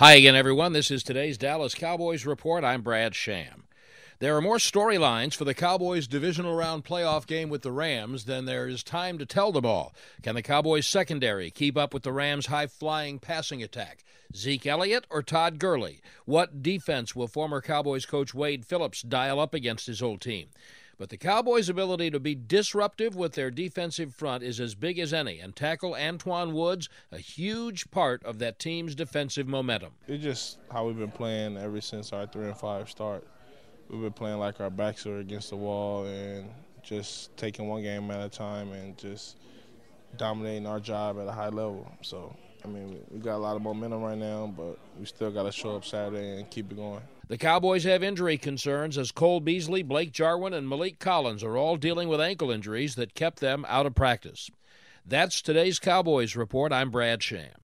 Hi again, everyone. This is today's Dallas Cowboys Report. I'm Brad Sham. There are more storylines for the Cowboys' divisional round playoff game with the Rams than there is time to tell them all. Can the Cowboys' secondary keep up with the Rams' high flying passing attack? Zeke Elliott or Todd Gurley? What defense will former Cowboys coach Wade Phillips dial up against his old team? But the Cowboys' ability to be disruptive with their defensive front is as big as any, and tackle Antwaun Woods a huge part of that team's defensive momentum. It's just how we've been playing ever since our three and five start. We've been playing like our backs are against the wall and just taking one game at a time and just dominating our job at a high level. So I mean, we got a lot of momentum right now, but we still got to show up Saturday and keep it going. The Cowboys have injury concerns as Cole Beasley, Blake Jarwin, and Maliek Collins are all dealing with ankle injuries that kept them out of practice. That's today's Cowboys report. I'm Brad Sham.